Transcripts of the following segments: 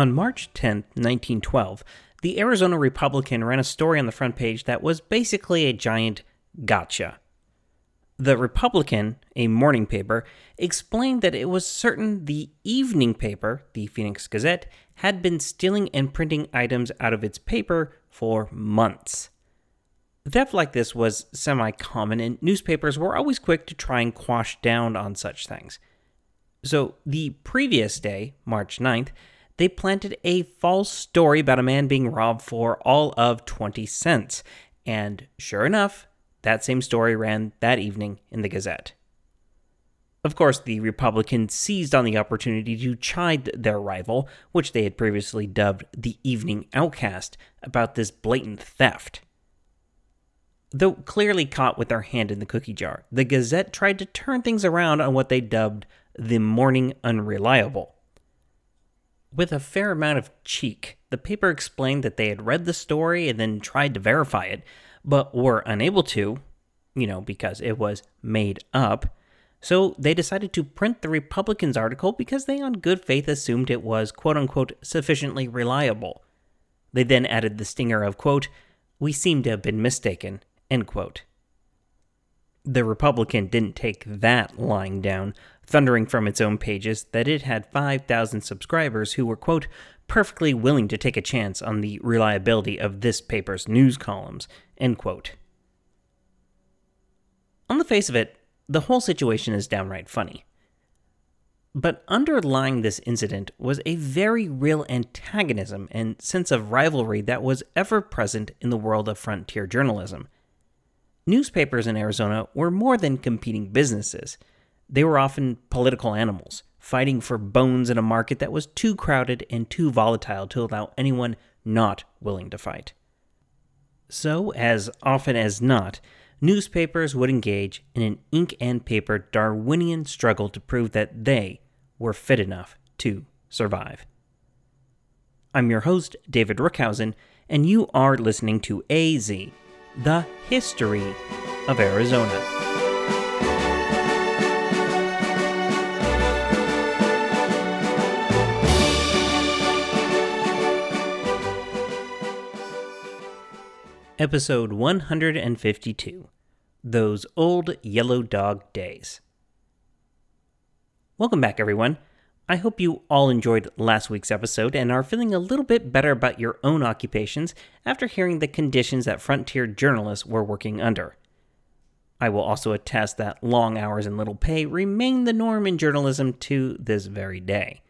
On March 10, 1912, the Arizona Republican ran a story on the front page that was basically a giant gotcha. The Republican, a morning paper, explained that it was certain the evening paper, the Phoenix Gazette, had been stealing and printing items out of its paper for months. Theft like this was semi common, and newspapers were always quick to try and quash down on such things. So, the previous day, March 9th, they planted a false story about a man being robbed for all of 20 cents. And sure enough, that same story ran that evening in the Gazette. Of course, the Republicans seized on the opportunity to chide their rival, which they had previously dubbed the Evening Outcast, about this blatant theft. Though clearly caught with their hand in the cookie jar, the Gazette tried to turn things around on what they dubbed the Morning Unreliable. With a fair amount of cheek, the paper explained that they had read the story and then tried to verify it, but were unable to, you know, because it was made up. So they decided to print the Republicans' article because they, on good faith, assumed it was quote unquote sufficiently reliable. They then added the stinger of, quote, we seem to have been mistaken, end quote. The Republican didn't take that lying down, thundering from its own pages that it had 5,000 subscribers who were, quote, perfectly willing to take a chance on the reliability of this paper's news columns, end quote. On the face of it, the whole situation is downright funny. But underlying this incident was a very real antagonism and sense of rivalry that was ever present in the world of frontier journalism. Newspapers in Arizona were more than competing businesses. They were often political animals, fighting for bones in a market that was too crowded and too volatile to allow anyone not willing to fight. So, as often as not, newspapers would engage in an ink and paper Darwinian struggle to prove that they were fit enough to survive. I'm your host, David Rookhuizen, and you are listening to AZ, the history of Arizona. Episode 152 Those Old Yellow Dog Days. Welcome back, everyone. I hope you all enjoyed last week's episode and are feeling a little bit better about your own occupations after hearing the conditions that frontier journalists were working under. I will also attest that long hours and little pay remain the norm in journalism to this very day.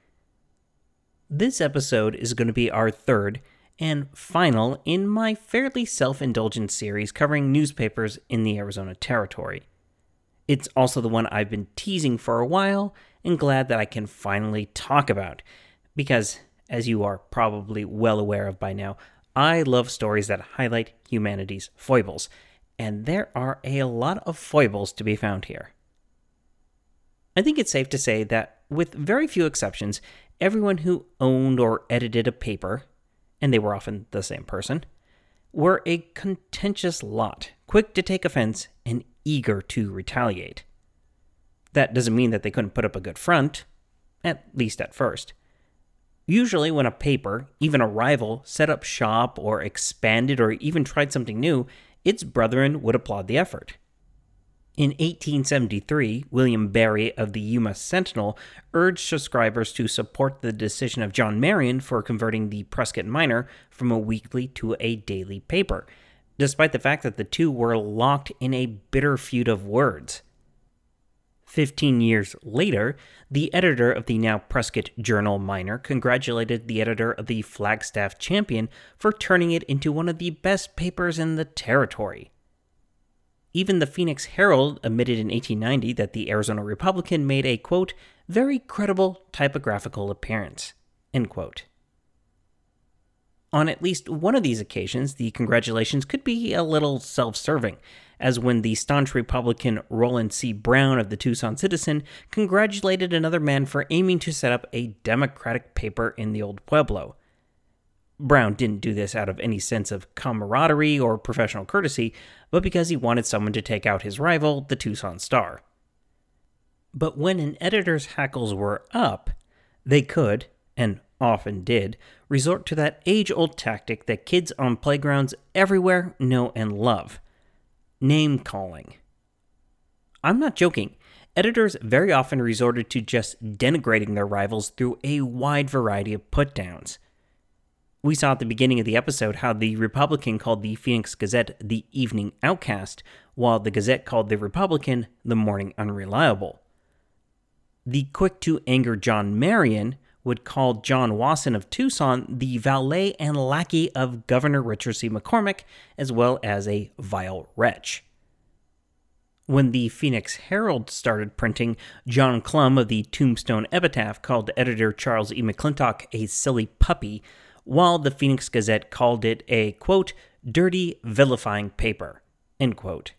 This episode is going to be our third and final in my fairly self indulgent series covering newspapers in the Arizona Territory. It's also the one I've been teasing for a while and glad that I can finally talk about, because, as you are probably well aware of by now, I love stories that highlight humanity's foibles, and there are a lot of foibles to be found here. I think it's safe to say that, with very few exceptions, everyone who owned or edited a paper, and they were often the same person, were a contentious lot, quick to take offense and eager to retaliate. That doesn't mean that they couldn't put up a good front, at least at first. Usually, when a paper, even a rival, set up shop or expanded or even tried something new, its brethren would applaud the effort. In 1873, William Barry of the Yuma Sentinel urged subscribers to support the decision of John Marion for converting the Prescott Miner from a weekly to a daily paper, despite the fact that the two were locked in a bitter feud of words. Fifteen years later, the editor of the now Prescott Journal Miner congratulated the editor of the Flagstaff Champion for turning it into one of the best papers in the territory. Even the Phoenix Herald admitted in 1890 that the Arizona Republican made a, quote, very credible typographical appearance, end quote. On at least one of these occasions, the congratulations could be a little self serving, as when the staunch Republican Roland C. Brown of the Tucson Citizen congratulated another man for aiming to set up a Democratic paper in the Old Pueblo. Brown didn't do this out of any sense of camaraderie or professional courtesy, but because he wanted someone to take out his rival, the Tucson Star. But when an editor's hackles were up, they could, and often did, resort to that age old tactic that kids on playgrounds everywhere know and love name calling. I'm not joking. Editors very often resorted to just denigrating their rivals through a wide variety of put downs. We saw at the beginning of the episode how the Republican called the Phoenix Gazette the Evening Outcast, while the Gazette called the Republican the Morning Unreliable. The quick to anger John Marion would call John Wasson of Tucson the valet and lackey of Governor Richard C. McCormick, as well as a vile wretch. When the Phoenix Herald started printing, John Clum of the Tombstone Epitaph called editor Charles E. McClintock a silly puppy, while the Phoenix Gazette called it a, quote, dirty, vilifying paper, end quote.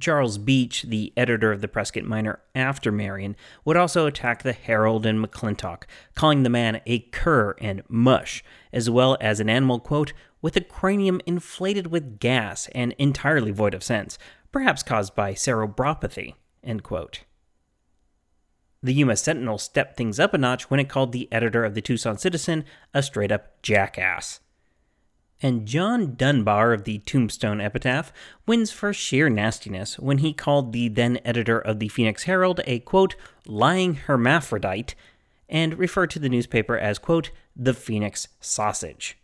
Charles Beach, the editor of the Prescott Miner after Marion, would also attack the Herald and McClintock, calling the man a cur and mush, as well as an animal, quote, with a cranium inflated with gas and entirely void of sense, perhaps caused by cerebropathy, end quote. The Yuma Sentinel stepped things up a notch when it called the editor of the Tucson Citizen a straight up jackass and John Dunbar of the Tombstone Epitaph wins for sheer nastiness when he called the then editor of the Phoenix Herald a quote, lying hermaphrodite, and referred to the newspaper as quote, the Phoenix sausage.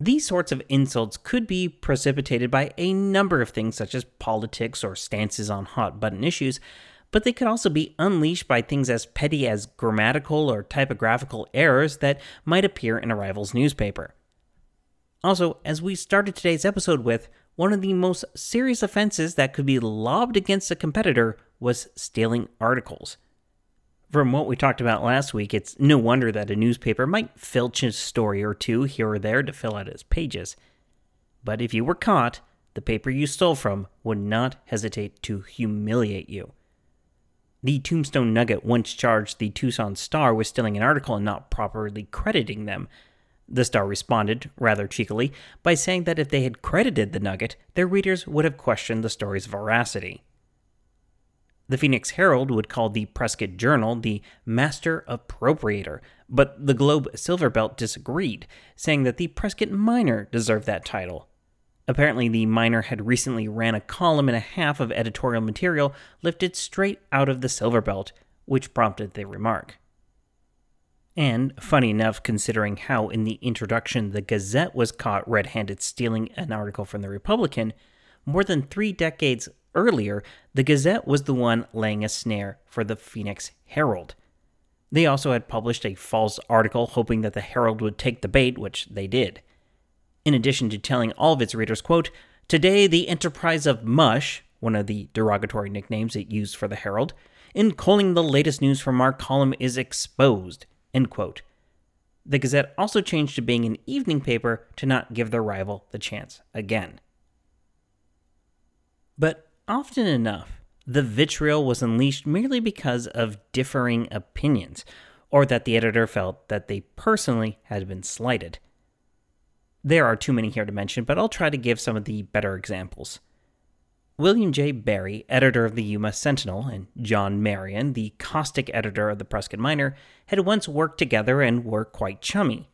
These sorts of insults could be precipitated by a number of things such as politics or stances on hot button issues, but they could also be unleashed by things as petty as grammatical or typographical errors that might appear in a rival's newspaper. Also, as we started today's episode with, one of the most serious offenses that could be lobbed against a competitor was stealing articles. From what we talked about last week, it's no wonder that a newspaper might filch a story or two here or there to fill out its pages. But if you were caught, the paper you stole from would not hesitate to humiliate you. The Tombstone Nugget once charged the Tucson Star with stealing an article and not properly crediting them, the Star responded, rather cheekily, by saying that if they had credited the Nugget, their readers would have questioned the story's veracity. The Phoenix Herald would call the Prescott Journal the master appropriator, but the Globe Silverbelt disagreed, saying that the Prescott Miner deserved that title. Apparently, the Miner had recently ran a column and a half of editorial material lifted straight out of the Silverbelt, which prompted the remark. And funny enough, considering how in the introduction the Gazette was caught red handed stealing an article from the Republican, more than three decades earlier, the Gazette was the one laying a snare for the Phoenix Herald. They also had published a false article hoping that the Herald would take the bait, which they did. In addition to telling all of its readers, quote, Today the enterprise of Mush, one of the derogatory nicknames it used for the Herald, in calling the latest news from our column is exposed End quote. The Gazette also changed to being an evening paper to not give their rival the chance again. But often enough, the vitriol was unleashed merely because of differing opinions, or that the editor felt that they personally had been slighted. There are too many here to mention, but I'll try to give some of the better examples. William J. Barry, editor of the Yuma Sentinel, and John Marion, the caustic editor of the Prescott Miner, had once worked together and were quite chummy.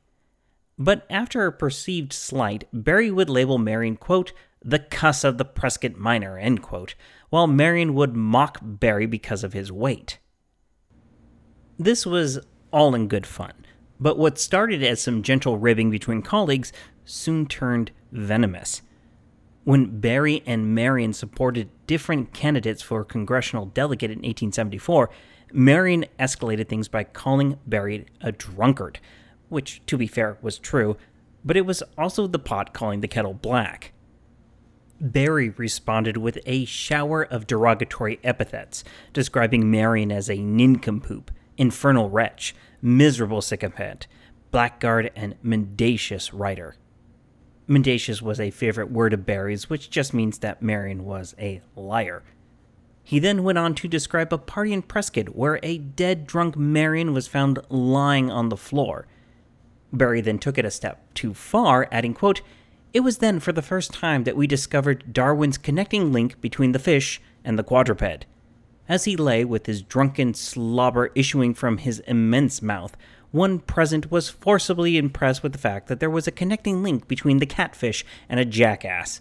But after a perceived slight, Barry would label Marion, quote, the cuss of the Prescott Miner, end quote, while Marion would mock Barry because of his weight. This was all in good fun, but what started as some gentle ribbing between colleagues soon turned venomous when Barry and Marion supported different candidates for congressional delegate in 1874, Marion escalated things by calling Barry a drunkard, which, to be fair, was true, but it was also the pot calling the kettle black. Barry responded with a shower of derogatory epithets, describing Marion as a nincompoop, infernal wretch, miserable sycophant, blackguard, and mendacious writer. Mendacious was a favorite word of Barry's, which just means that Marion was a liar. He then went on to describe a party in Prescott where a dead drunk Marion was found lying on the floor. Barry then took it a step too far, adding, quote, It was then for the first time that we discovered Darwin's connecting link between the fish and the quadruped. As he lay with his drunken slobber issuing from his immense mouth, one present was forcibly impressed with the fact that there was a connecting link between the catfish and a jackass.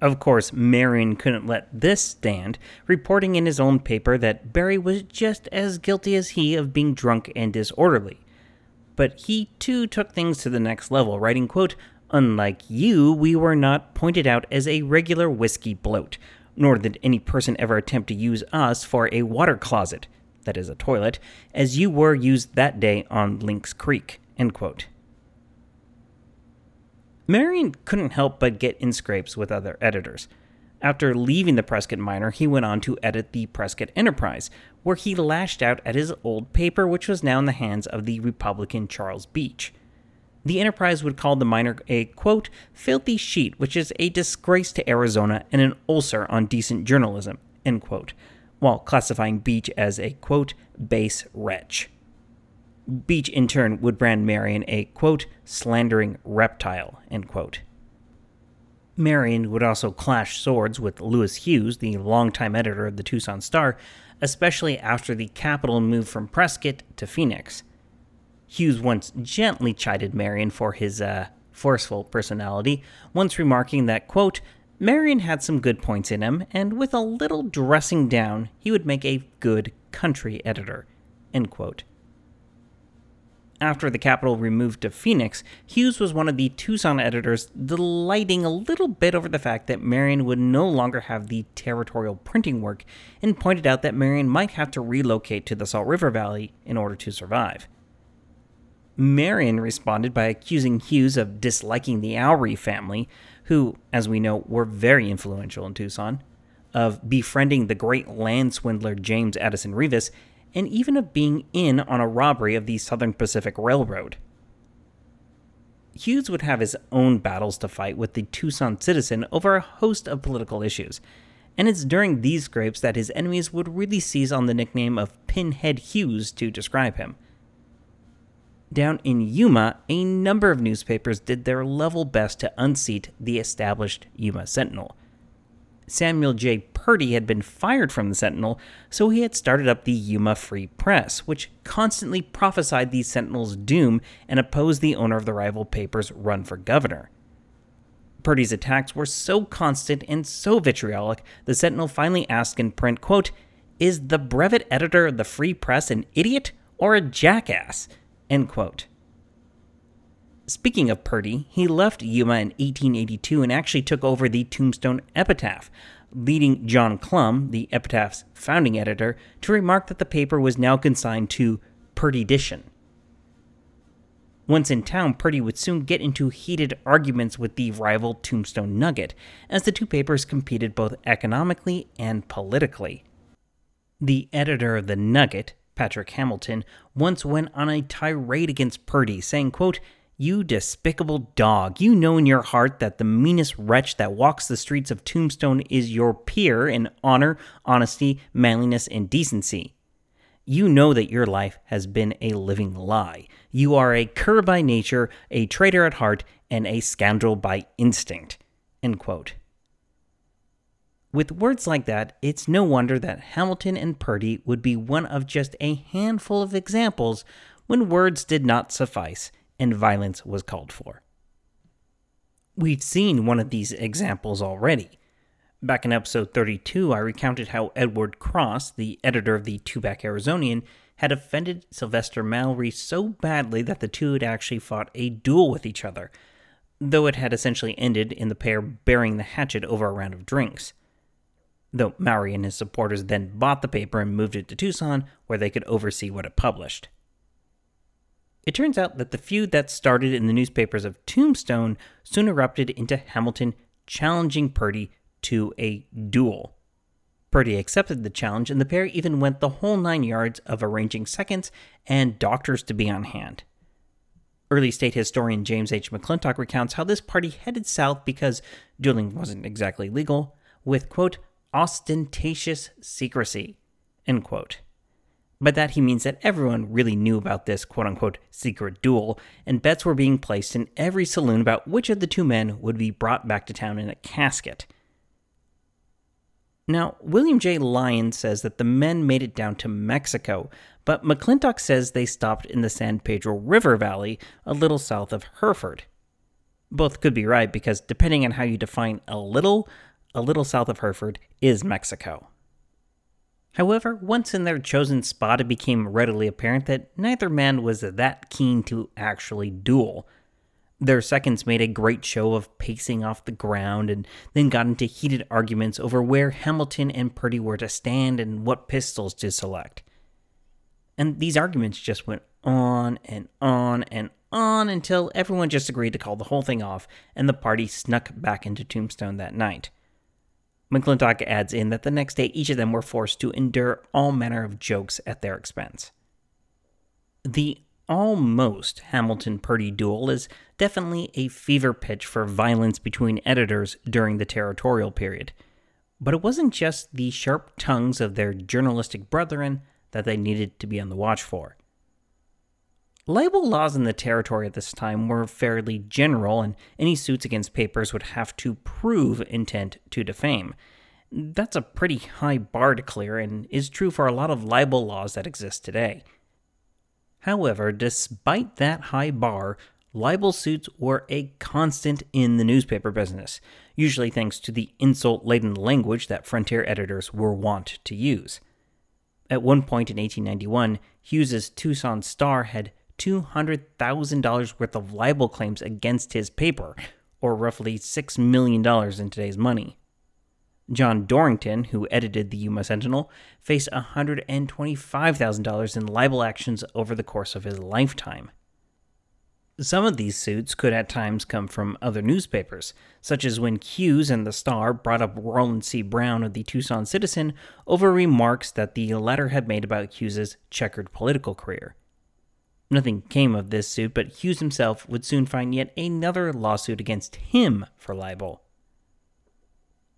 Of course, Marion couldn't let this stand, reporting in his own paper that Barry was just as guilty as he of being drunk and disorderly. But he too took things to the next level, writing, quote, Unlike you, we were not pointed out as a regular whiskey bloat, nor did any person ever attempt to use us for a water closet that is a toilet, as you were used that day on Lynx Creek. Marion couldn't help but get in scrapes with other editors. After leaving the Prescott Miner, he went on to edit the Prescott Enterprise, where he lashed out at his old paper, which was now in the hands of the Republican Charles Beach. The Enterprise would call the miner a, quote, filthy sheet, which is a disgrace to Arizona and an ulcer on decent journalism, end quote, while classifying Beach as a, quote, base wretch. Beach, in turn, would brand Marion a, quote, slandering reptile, end quote. Marion would also clash swords with Louis Hughes, the longtime editor of the Tucson Star, especially after the capital moved from Prescott to Phoenix. Hughes once gently chided Marion for his uh, forceful personality, once remarking that, quote, Marion had some good points in him, and with a little dressing down, he would make a good country editor. After the capital removed to Phoenix, Hughes was one of the Tucson editors, delighting a little bit over the fact that Marion would no longer have the territorial printing work, and pointed out that Marion might have to relocate to the Salt River Valley in order to survive. Marion responded by accusing Hughes of disliking the Oury family, who, as we know, were very influential in Tucson, of befriending the great land swindler James Addison Reavis, and even of being in on a robbery of the Southern Pacific Railroad. Hughes would have his own battles to fight with the Tucson citizen over a host of political issues, and it's during these scrapes that his enemies would really seize on the nickname of Pinhead Hughes to describe him. Down in Yuma, a number of newspapers did their level best to unseat the established Yuma Sentinel. Samuel J. Purdy had been fired from the Sentinel, so he had started up the Yuma Free Press, which constantly prophesied the Sentinel's doom and opposed the owner of the rival paper's run for governor. Purdy's attacks were so constant and so vitriolic, the Sentinel finally asked in print, quote, Is the brevet editor of the Free Press an idiot or a jackass? End quote. Speaking of Purdy, he left Yuma in 1882 and actually took over the Tombstone Epitaph, leading John Clum, the Epitaph's founding editor, to remark that the paper was now consigned to Purdydition. Once in town, Purdy would soon get into heated arguments with the rival Tombstone Nugget, as the two papers competed both economically and politically. The editor of the Nugget, Patrick Hamilton, once went on a tirade against Purdy, saying, quote, You despicable dog, you know in your heart that the meanest wretch that walks the streets of Tombstone is your peer in honor, honesty, manliness, and decency. You know that your life has been a living lie. You are a cur by nature, a traitor at heart, and a scoundrel by instinct. End quote. With words like that, it's no wonder that Hamilton and Purdy would be one of just a handful of examples when words did not suffice and violence was called for. We've seen one of these examples already. Back in episode 32, I recounted how Edward Cross, the editor of the Tubac Arizonian, had offended Sylvester Mallory so badly that the two had actually fought a duel with each other, though it had essentially ended in the pair burying the hatchet over a round of drinks though Mallory and his supporters then bought the paper and moved it to Tucson, where they could oversee what it published. It turns out that the feud that started in the newspapers of Tombstone soon erupted into Hamilton challenging Purdy to a duel. Purdy accepted the challenge, and the pair even went the whole nine yards of arranging seconds and doctors to be on hand. Early state historian James H. McClintock recounts how this party headed south because dueling wasn't exactly legal, with, quote, ostentatious secrecy. End quote. By that he means that everyone really knew about this quote unquote secret duel, and bets were being placed in every saloon about which of the two men would be brought back to town in a casket. Now, William J. Lyon says that the men made it down to Mexico, but McClintock says they stopped in the San Pedro River Valley, a little south of Hereford. Both could be right because, depending on how you define a little, a little south of Hereford is Mexico. However, once in their chosen spot, it became readily apparent that neither man was that keen to actually duel. Their seconds made a great show of pacing off the ground and then got into heated arguments over where Hamilton and Purdy were to stand and what pistols to select. And these arguments just went on and on and on until everyone just agreed to call the whole thing off and the party snuck back into Tombstone that night. McClintock adds in that the next day each of them were forced to endure all manner of jokes at their expense. The almost Hamilton Purdy duel is definitely a fever pitch for violence between editors during the territorial period. But it wasn't just the sharp tongues of their journalistic brethren that they needed to be on the watch for. Libel laws in the territory at this time were fairly general, and any suits against papers would have to prove intent to defame. That's a pretty high bar to clear and is true for a lot of libel laws that exist today. However, despite that high bar, libel suits were a constant in the newspaper business, usually thanks to the insult laden language that frontier editors were wont to use. At one point in 1891, Hughes's Tucson Star had $200,000 worth of libel claims against his paper, or roughly $6 million in today's money. John Dorrington, who edited the Yuma Sentinel, faced $125,000 in libel actions over the course of his lifetime. Some of these suits could at times come from other newspapers, such as when Hughes and the Star brought up Roland C. Brown of the Tucson Citizen over remarks that the latter had made about Hughes's checkered political career. Nothing came of this suit, but Hughes himself would soon find yet another lawsuit against him for libel.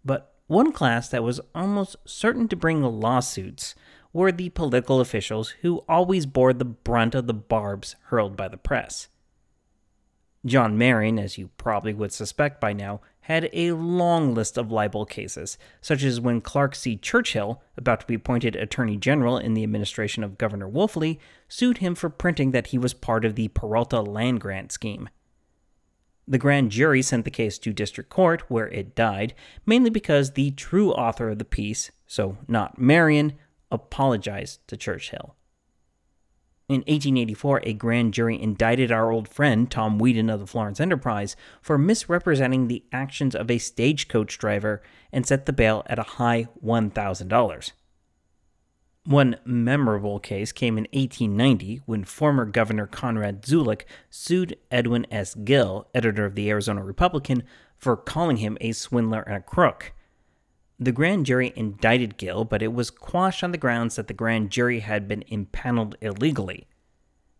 But one class that was almost certain to bring lawsuits were the political officials who always bore the brunt of the barbs hurled by the press. John Marion, as you probably would suspect by now, had a long list of libel cases, such as when Clark C. Churchill, about to be appointed Attorney General in the administration of Governor Wolfley, sued him for printing that he was part of the Peralta land grant scheme. The grand jury sent the case to district court, where it died, mainly because the true author of the piece, so not Marion, apologized to Churchill. In 1884, a grand jury indicted our old friend Tom Weedin of the Florence Enterprise for misrepresenting the actions of a stagecoach driver and set the bail at a high $1,000. One memorable case came in 1890 when former Governor Conrad Zulick sued Edwin S. Gill, editor of the Arizona Republican, for calling him a swindler and a crook. The grand jury indicted Gill, but it was quashed on the grounds that the grand jury had been impaneled illegally.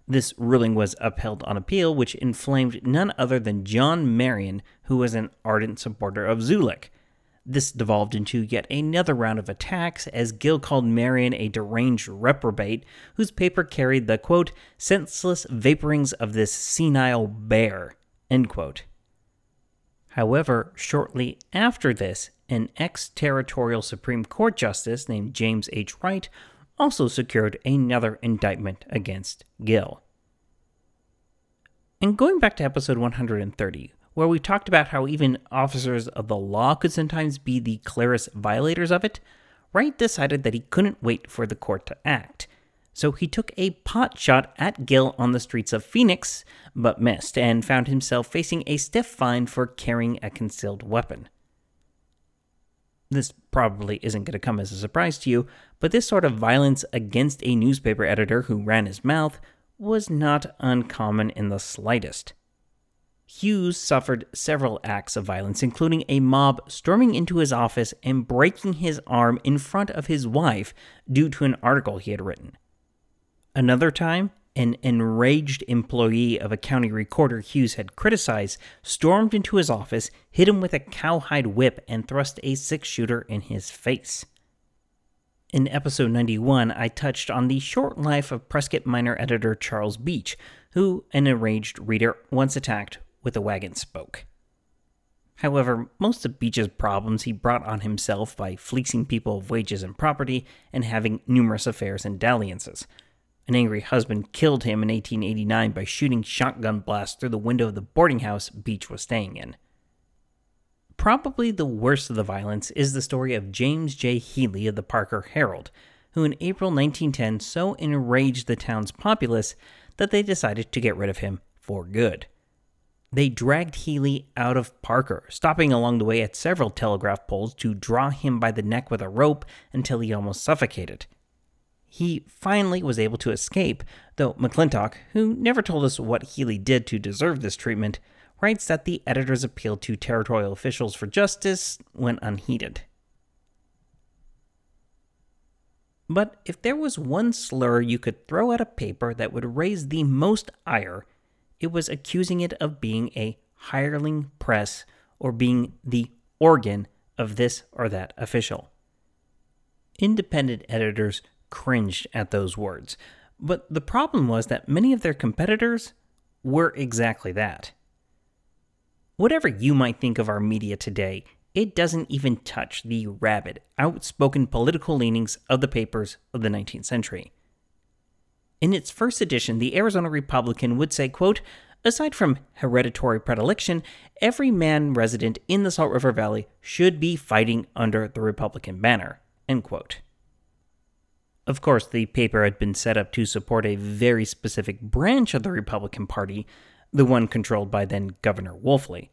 This ruling was upheld on appeal, which inflamed none other than John Marion, who was an ardent supporter of Zulick. This devolved into yet another round of attacks as Gill called Marion a deranged reprobate whose paper carried the quote, senseless vaporings of this senile bear. End quote. However, shortly after this, an ex territorial Supreme Court justice named James H. Wright also secured another indictment against Gill. And going back to episode 130, where we talked about how even officers of the law could sometimes be the clearest violators of it, Wright decided that he couldn't wait for the court to act. So he took a pot shot at Gill on the streets of Phoenix, but missed, and found himself facing a stiff fine for carrying a concealed weapon. This probably isn't going to come as a surprise to you, but this sort of violence against a newspaper editor who ran his mouth was not uncommon in the slightest. Hughes suffered several acts of violence, including a mob storming into his office and breaking his arm in front of his wife due to an article he had written. Another time, an enraged employee of a county recorder Hughes had criticized stormed into his office, hit him with a cowhide whip, and thrust a six shooter in his face. In episode 91, I touched on the short life of Prescott Miner editor Charles Beach, who an enraged reader once attacked with a wagon spoke. However, most of Beach's problems he brought on himself by fleecing people of wages and property and having numerous affairs and dalliances. An angry husband killed him in 1889 by shooting shotgun blasts through the window of the boarding house Beach was staying in. Probably the worst of the violence is the story of James J. Healy of the Parker Herald, who in April 1910 so enraged the town's populace that they decided to get rid of him for good. They dragged Healy out of Parker, stopping along the way at several telegraph poles to draw him by the neck with a rope until he almost suffocated. He finally was able to escape, though McClintock, who never told us what Healy did to deserve this treatment, writes that the editor's appeal to territorial officials for justice went unheeded. But if there was one slur you could throw at a paper that would raise the most ire, it was accusing it of being a hireling press or being the organ of this or that official. Independent editors cringed at those words, but the problem was that many of their competitors were exactly that. Whatever you might think of our media today, it doesn't even touch the rabid, outspoken political leanings of the papers of the 19th century. In its first edition, the Arizona Republican would say, quote, Aside from hereditary predilection, every man resident in the Salt River Valley should be fighting under the Republican banner. End quote. Of course, the paper had been set up to support a very specific branch of the Republican Party, the one controlled by then Governor Wolfley.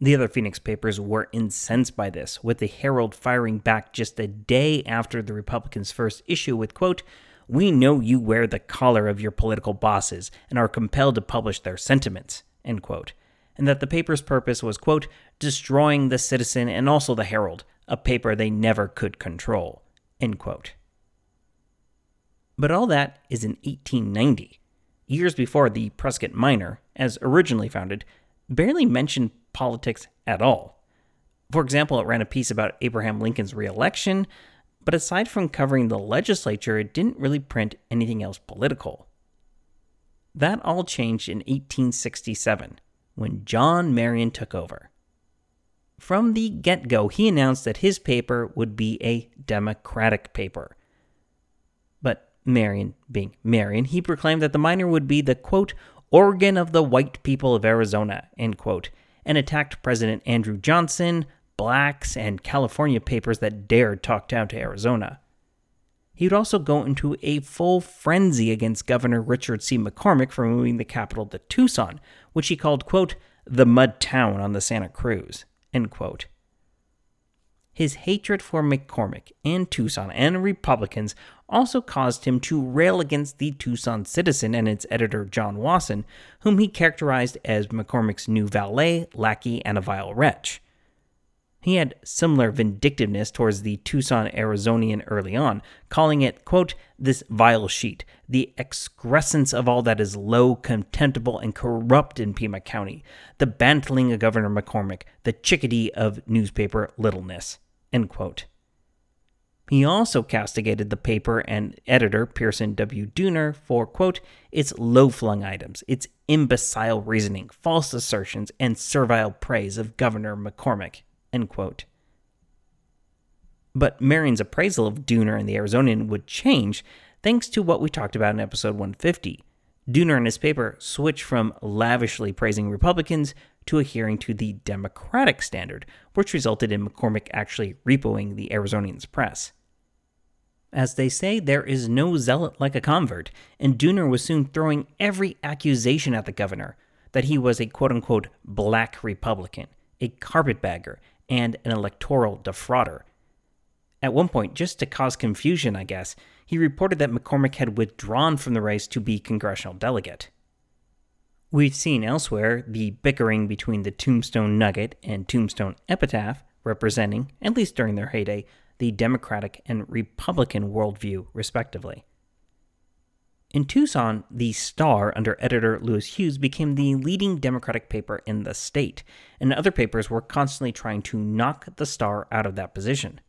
The other Phoenix papers were incensed by this, with the Herald firing back just a day after the Republicans' first issue with, quote, we know you wear the collar of your political bosses and are compelled to publish their sentiments, end quote. And that the paper's purpose was, quote, destroying the citizen and also the Herald, a paper they never could control, end quote. But all that is in 1890, years before the Prescott Miner, as originally founded, barely mentioned politics at all. For example, it ran a piece about Abraham Lincoln's reelection, but aside from covering the legislature, it didn't really print anything else political. That all changed in 1867 when John Marion took over. From the get go, he announced that his paper would be a Democratic paper. Marion, being Marion, he proclaimed that the miner would be the quote, organ of the white people of Arizona, end quote, and attacked President Andrew Johnson, blacks, and California papers that dared talk down to Arizona. He would also go into a full frenzy against Governor Richard C. McCormick for moving the capital to Tucson, which he called, quote, the mud town on the Santa Cruz, end quote. His hatred for McCormick and Tucson and Republicans also caused him to rail against the Tucson Citizen and its editor John Wasson, whom he characterized as McCormick's new valet, lackey, and a vile wretch. He had similar vindictiveness towards the Tucson Arizonian early on, calling it, quote, this vile sheet, the excrescence of all that is low, contemptible, and corrupt in Pima County, the bantling of Governor McCormick, the chickadee of newspaper littleness, end quote. He also castigated the paper and editor, Pearson W. Dooner, for, quote, its low flung items, its imbecile reasoning, false assertions, and servile praise of Governor McCormick, End quote. But Marion's appraisal of Dooner and the Arizonian would change thanks to what we talked about in episode 150. Dooner and his paper switched from lavishly praising Republicans to adhering to the Democratic standard, which resulted in McCormick actually repoing the Arizonian's press. As they say, there is no zealot like a convert, and Dooner was soon throwing every accusation at the governor that he was a quote unquote black Republican, a carpetbagger, and an electoral defrauder. At one point, just to cause confusion, I guess, he reported that McCormick had withdrawn from the race to be congressional delegate. We've seen elsewhere the bickering between the Tombstone Nugget and Tombstone Epitaph, representing, at least during their heyday, the Democratic and Republican worldview, respectively. In Tucson, the Star, under editor Louis Hughes, became the leading Democratic paper in the state, and other papers were constantly trying to knock the Star out of that position.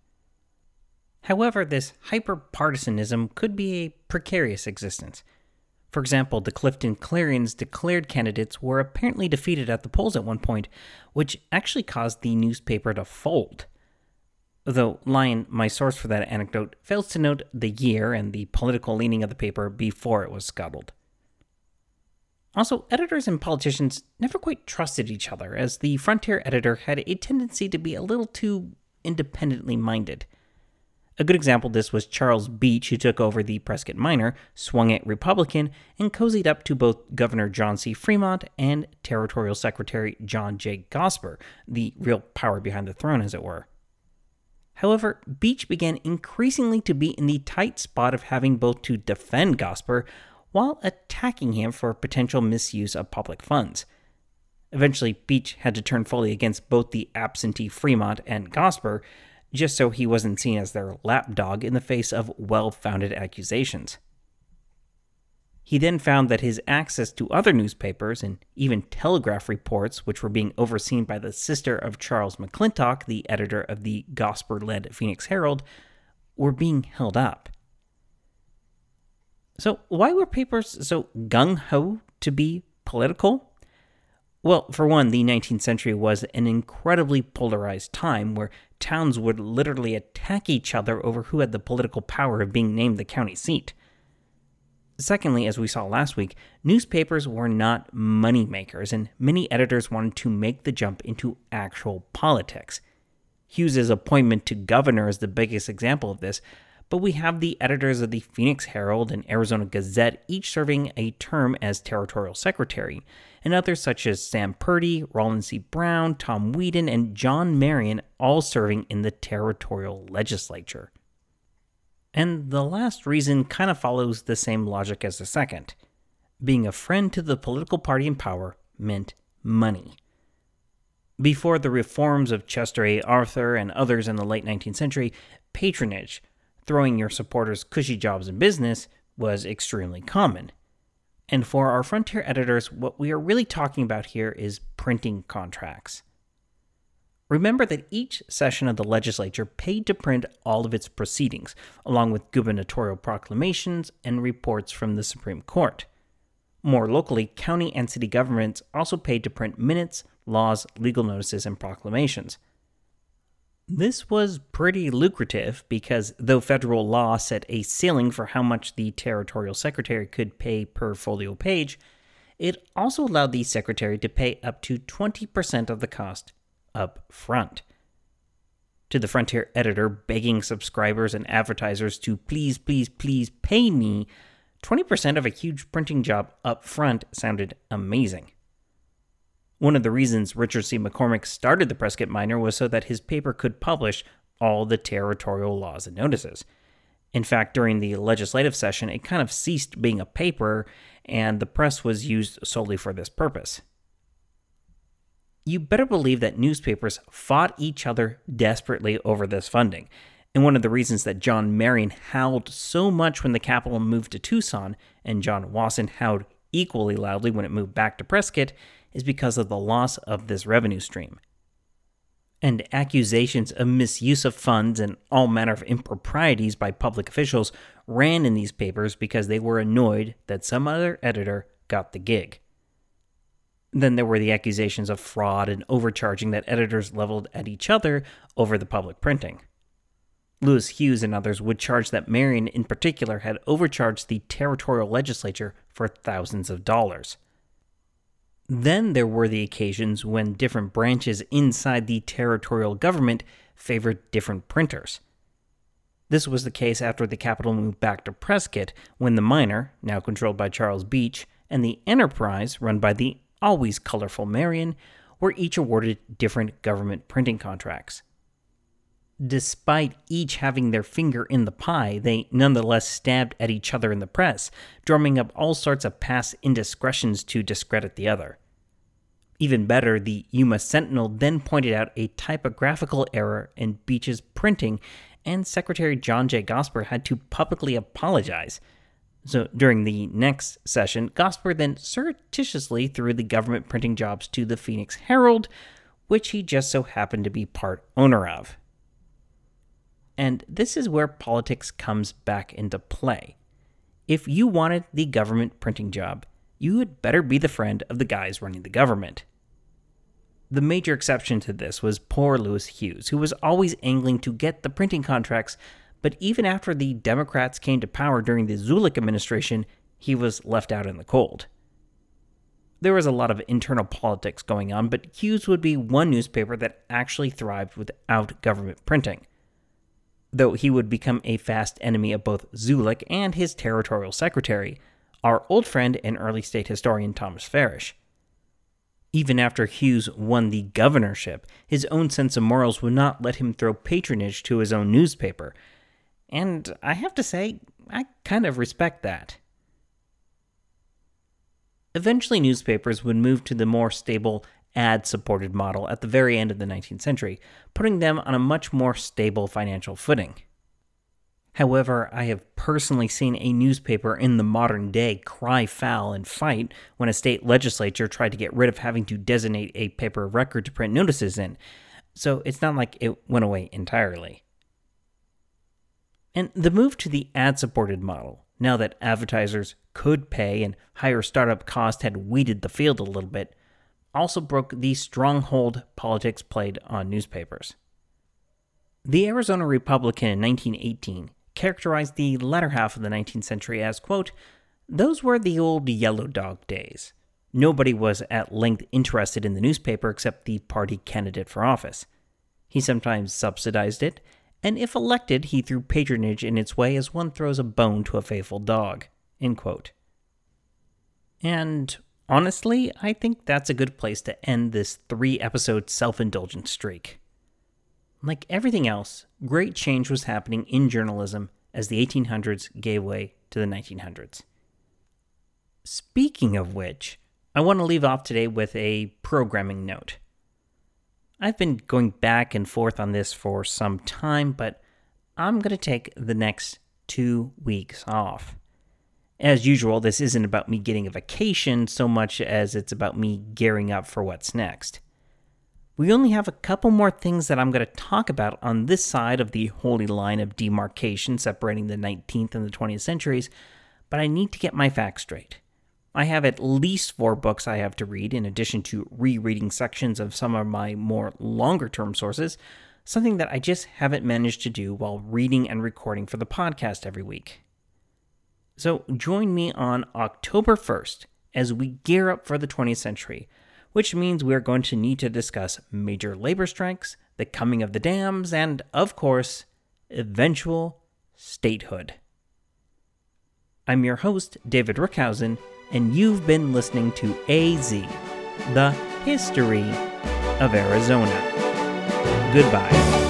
However, this hyperpartisanism could be a precarious existence. For example, the Clifton Clarion's declared candidates were apparently defeated at the polls at one point, which actually caused the newspaper to fold. Though Lyon, my source for that anecdote, fails to note the year and the political leaning of the paper before it was scuttled. Also, editors and politicians never quite trusted each other, as the Frontier editor had a tendency to be a little too independently minded. A good example of this was Charles Beach, who took over the Prescott Miner, swung it Republican, and cozied up to both Governor John C. Fremont and Territorial Secretary John J. Gosper, the real power behind the throne, as it were. However, Beach began increasingly to be in the tight spot of having both to defend Gosper while attacking him for potential misuse of public funds. Eventually, Beach had to turn fully against both the absentee Fremont and Gosper, just so he wasn't seen as their lapdog in the face of well founded accusations. He then found that his access to other newspapers and even telegraph reports, which were being overseen by the sister of Charles McClintock, the editor of the Gosper led Phoenix Herald, were being held up. So, why were papers so gung ho to be political? Well, for one, the 19th century was an incredibly polarized time where towns would literally attack each other over who had the political power of being named the county seat. Secondly, as we saw last week, newspapers were not money makers, and many editors wanted to make the jump into actual politics. Hughes's appointment to governor is the biggest example of this, but we have the editors of the Phoenix Herald and Arizona Gazette each serving a term as territorial secretary, and others such as Sam Purdy, Rollin C. Brown, Tom Weedin, and John Marion all serving in the territorial legislature. And the last reason kind of follows the same logic as the second. Being a friend to the political party in power meant money. Before the reforms of Chester A. Arthur and others in the late 19th century, patronage, throwing your supporters cushy jobs in business, was extremely common. And for our frontier editors, what we are really talking about here is printing contracts. Remember that each session of the legislature paid to print all of its proceedings, along with gubernatorial proclamations and reports from the Supreme Court. More locally, county and city governments also paid to print minutes, laws, legal notices, and proclamations. This was pretty lucrative because though federal law set a ceiling for how much the territorial secretary could pay per folio page, it also allowed the secretary to pay up to 20% of the cost up front. To the Frontier editor begging subscribers and advertisers to please, please, please pay me, 20% of a huge printing job up front sounded amazing. One of the reasons Richard C. McCormick started the Prescott Miner was so that his paper could publish all the territorial laws and notices. In fact, during the legislative session, it kind of ceased being a paper, and the press was used solely for this purpose you better believe that newspapers fought each other desperately over this funding. And one of the reasons that John Marion howled so much when the capital moved to Tucson and John Wasson howled equally loudly when it moved back to Prescott is because of the loss of this revenue stream. And accusations of misuse of funds and all manner of improprieties by public officials ran in these papers because they were annoyed that some other editor got the gig. Then there were the accusations of fraud and overcharging that editors leveled at each other over the public printing. Louis Hughes and others would charge that Marion, in particular, had overcharged the territorial legislature for thousands of dollars. Then there were the occasions when different branches inside the territorial government favored different printers. This was the case after the capital moved back to Prescott, when the Miner, now controlled by Charles Beach, and the Enterprise, run by the always colorful Marion, were each awarded different government printing contracts. Despite each having their finger in the pie, they nonetheless stabbed at each other in the press, drumming up all sorts of past indiscretions to discredit the other. Even better, the Yuma Sentinel then pointed out a typographical error in Beach's printing, and Secretary John J. Gosper had to publicly apologize, so during the next session, Gosper then surreptitiously threw the government printing jobs to the Phoenix Herald, which he just so happened to be part owner of. And this is where politics comes back into play. if you wanted the government printing job, you had better be the friend of the guys running the government. The major exception to this was poor Louis Hughes, who was always angling to get the printing contracts, but even after the Democrats came to power during the Zulick administration, he was left out in the cold. There was a lot of internal politics going on, but Hughes would be one newspaper that actually thrived without government printing. Though he would become a fast enemy of both Zulick and his territorial secretary, our old friend and early state historian Thomas Farish. Even after Hughes won the governorship, his own sense of morals would not let him throw patronage to his own newspaper. And I have to say, I kind of respect that. Eventually, newspapers would move to the more stable ad supported model at the very end of the 19th century, putting them on a much more stable financial footing. However, I have personally seen a newspaper in the modern day cry foul and fight when a state legislature tried to get rid of having to designate a paper of record to print notices in, so it's not like it went away entirely. And the move to the ad supported model, now that advertisers could pay and higher startup cost had weeded the field a little bit, also broke the stronghold politics played on newspapers. The Arizona Republican in 1918 characterized the latter half of the 19th century as, quote, those were the old yellow dog days. Nobody was at length interested in the newspaper except the party candidate for office. He sometimes subsidized it, and if elected, he threw patronage in its way as one throws a bone to a faithful dog. And honestly, I think that's a good place to end this three episode self indulgent streak. Like everything else, great change was happening in journalism as the 1800s gave way to the 1900s. Speaking of which, I want to leave off today with a programming note. I've been going back and forth on this for some time, but I'm going to take the next two weeks off. As usual, this isn't about me getting a vacation so much as it's about me gearing up for what's next. We only have a couple more things that I'm going to talk about on this side of the holy line of demarcation separating the 19th and the 20th centuries, but I need to get my facts straight. I have at least four books I have to read, in addition to rereading sections of some of my more longer term sources, something that I just haven't managed to do while reading and recording for the podcast every week. So join me on October 1st as we gear up for the 20th century which means we're going to need to discuss major labor strikes, the coming of the dams, and, of course, eventual statehood. I'm your host, David Rookhuizen, and you've been listening to AZ, the history of Arizona. Goodbye.